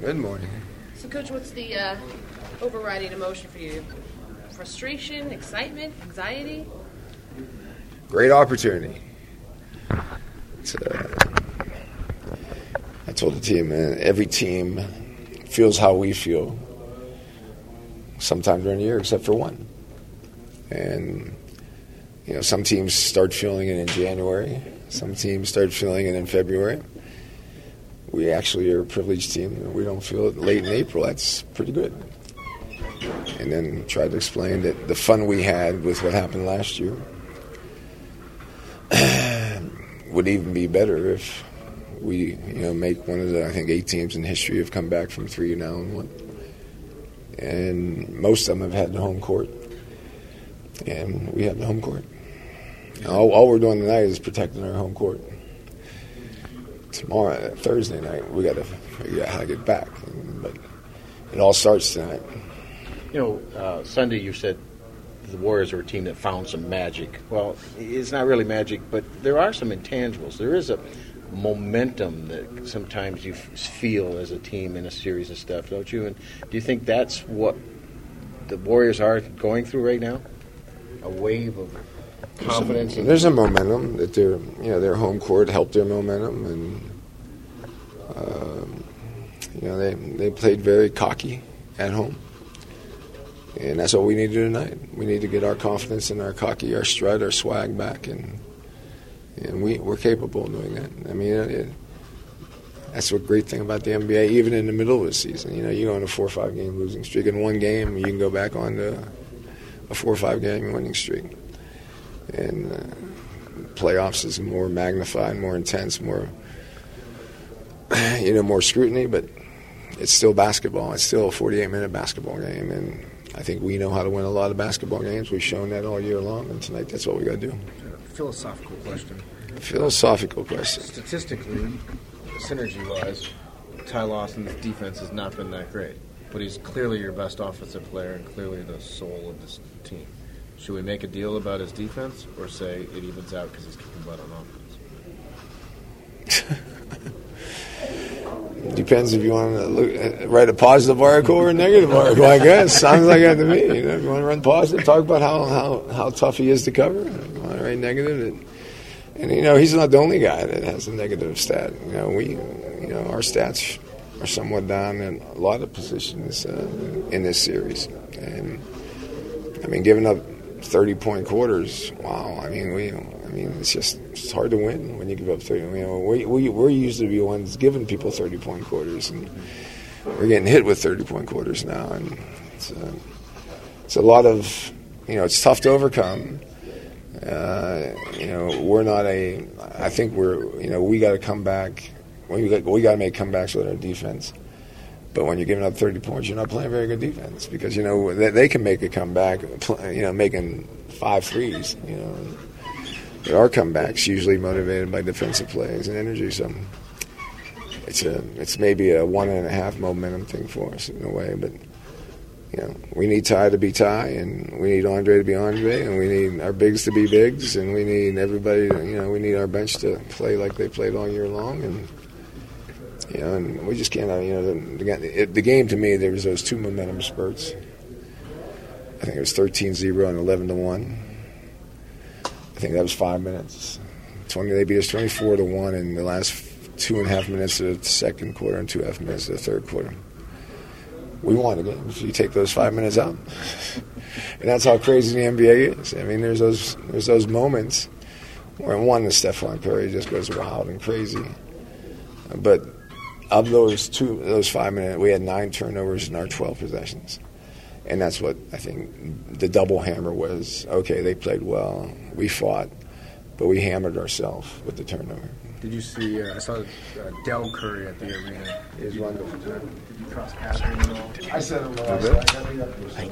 Good morning. So, Coach, what's the uh, overriding emotion for you? Frustration, excitement, anxiety? Great opportunity. Uh, I told the team, man, every team feels how we feel sometime during the year, except for one. And you know, some teams start feeling it in January. Some teams start feeling it in February. We actually are a privileged team. We don't feel it late in April. That's pretty good. And then tried to explain that the fun we had with what happened last year would even be better if we, you know, make one of the I think eight teams in history have come back from three now and one, and most of them have had the home court, and we have the home court. All, all, we're doing tonight is protecting our home court. Tomorrow, Thursday night, we got to figure out how to get back, but it all starts tonight. You know, uh, Sunday you said the Warriors are a team that found some magic. Well, it's not really magic, but there are some intangibles. There is a momentum that sometimes you feel as a team in a series of stuff, don't you? And do you think that's what the Warriors are going through right now? A wave of confidence. There's a, there's a momentum that their you know their home court helped their momentum, and um, you know they they played very cocky at home. And that's what we need to do tonight. We need to get our confidence and our cocky, our strut, our swag back, and and we we're capable of doing that. I mean, it, that's what great thing about the NBA. Even in the middle of the season, you know, you go on a four or five game losing streak in one game, you can go back on to a four or five game winning streak. And uh, playoffs is more magnified, more intense, more you know, more scrutiny, but it's still basketball. It's still a 48 minute basketball game, and I think we know how to win a lot of basketball games. We've shown that all year long, and tonight that's what we got to do. Philosophical question. Philosophical question. Statistically, synergy wise, Ty Lawson's defense has not been that great, but he's clearly your best offensive player and clearly the soul of this team. Should we make a deal about his defense or say it evens out because he's kicking butt on offense? Depends if you want to look, write a positive article or a negative article. I guess sounds like that to me. You know, if you want to run positive, talk about how how, how tough he is to cover. If you want to write negative, and, and you know he's not the only guy that has a negative stat. You know, we you know our stats are somewhat down in a lot of positions uh, in this series, and I mean, giving up thirty point quarters. Wow, I mean we I mean, it's just it's hard to win when you give up 30. You know, we, we, we're used to be ones giving people 30 point quarters, and we're getting hit with 30 point quarters now. And it's a, uh, it's a lot of, you know, it's tough to overcome. Uh, you know, we're not a, I think we're, you know, we got to come back. We got, we got to make comebacks with our defense. But when you're giving up 30 points, you're not playing very good defense because, you know, they, they can make a comeback, you know, making five threes, you know our comebacks usually motivated by defensive plays and energy. So it's a it's maybe a one and a half momentum thing for us in a way, but you know we need Ty to be Ty, and we need Andre to be Andre, and we need our bigs to be bigs, and we need everybody. To, you know we need our bench to play like they played all year long, and you know, and we just can't. You know, the, the, the game to me there was those two momentum spurts. I think it was 13-0 and 11 to one I think that was five minutes. Twenty. They beat us twenty-four to one in the last two and a half minutes of the second quarter and two and a half minutes of the third quarter. We won the game if you take those five minutes out, and that's how crazy the NBA is. I mean, there's those there's those moments where one, the Stephen Curry just goes wild and crazy, but of those two those five minutes, we had nine turnovers in our twelve possessions and that's what I think the double hammer was. Okay, they played well, we fought, but we hammered ourselves with the turnover. Did you see? Uh, I saw uh, Dell Curry at the arena. It was wonderful. Did you cross paths with him at all? I said hello.